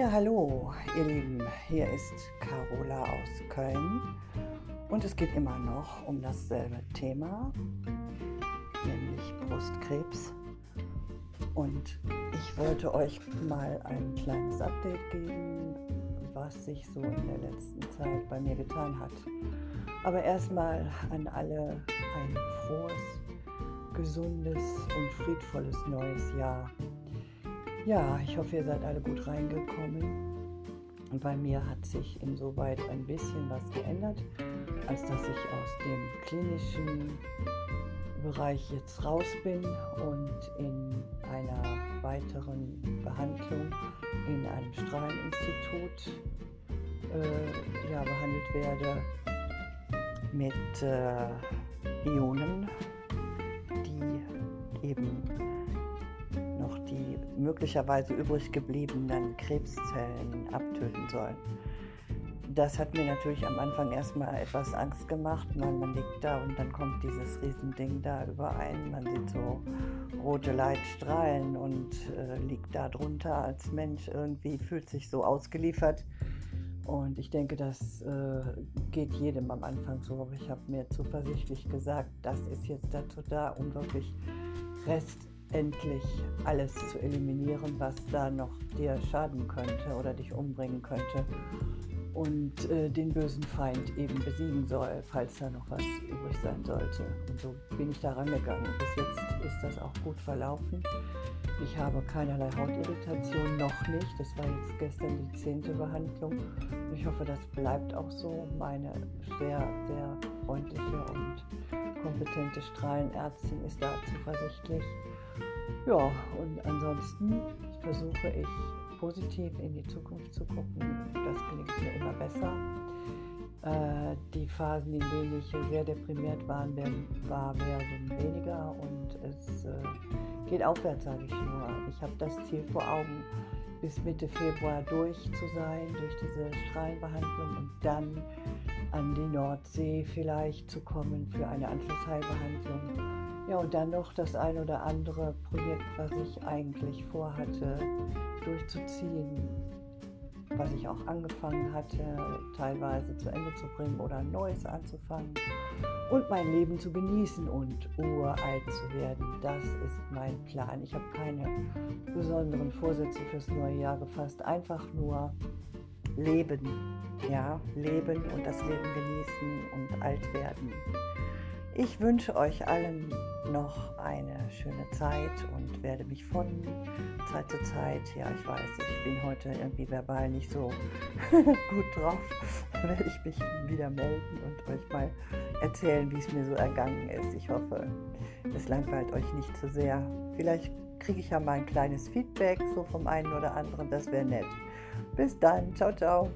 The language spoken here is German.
hallo, ihr Lieben, hier ist Carola aus Köln und es geht immer noch um dasselbe Thema, nämlich Brustkrebs. Und ich wollte euch mal ein kleines Update geben, was sich so in der letzten Zeit bei mir getan hat. Aber erstmal an alle ein frohes, gesundes und friedvolles neues Jahr. Ja, ich hoffe, ihr seid alle gut reingekommen. Und bei mir hat sich insoweit ein bisschen was geändert, als dass ich aus dem klinischen Bereich jetzt raus bin und in einer weiteren Behandlung in einem Strahleninstitut äh, ja, behandelt werde mit äh, Ionen, möglicherweise übrig gebliebenen Krebszellen abtöten sollen. Das hat mir natürlich am Anfang erstmal etwas Angst gemacht. Man, man liegt da und dann kommt dieses Riesending da überein. Man sieht so rote Leitstrahlen und äh, liegt da drunter als Mensch irgendwie, fühlt sich so ausgeliefert. Und ich denke, das äh, geht jedem am Anfang so. Aber ich habe mir zuversichtlich gesagt, das ist jetzt dazu da, um wirklich Rest endlich alles zu eliminieren, was da noch dir schaden könnte oder dich umbringen könnte und äh, den bösen Feind eben besiegen soll, falls da noch was übrig sein sollte. Und so bin ich da rangegangen. Bis jetzt ist das auch gut verlaufen. Ich habe keinerlei Hautirritation, noch nicht. Das war jetzt gestern die zehnte Behandlung. Ich hoffe, das bleibt auch so. Meine sehr, sehr freundliche und kompetente Strahlenärztin ist da zuversichtlich. Ja, und ansonsten versuche ich positiv in die Zukunft zu gucken. Das gelingt mir immer besser. Äh, die Phasen, in denen ich sehr deprimiert war, war werden weniger und es äh, geht aufwärts, sage ich nur. Ich habe das Ziel vor Augen, bis Mitte Februar durch zu sein, durch diese Strahlenbehandlung und dann an die Nordsee vielleicht zu kommen für eine Anschlussheilbehandlung ja, und dann noch das ein oder andere Projekt, was ich eigentlich vorhatte, durchzuziehen, was ich auch angefangen hatte, teilweise zu Ende zu bringen oder ein neues anzufangen und mein Leben zu genießen und uralt zu werden. Das ist mein Plan. Ich habe keine besonderen Vorsätze fürs neue Jahr gefasst, einfach nur leben, ja, leben und das Leben genießen und alt werden. Ich wünsche euch allen noch eine schöne Zeit und werde mich von Zeit zu Zeit, ja, ich weiß, ich bin heute irgendwie verbal nicht so gut drauf, werde ich mich wieder melden und euch mal erzählen, wie es mir so ergangen ist. Ich hoffe, es langweilt euch nicht zu sehr. Vielleicht kriege ich ja mal ein kleines Feedback so vom einen oder anderen, das wäre nett. Bis dann, ciao, ciao.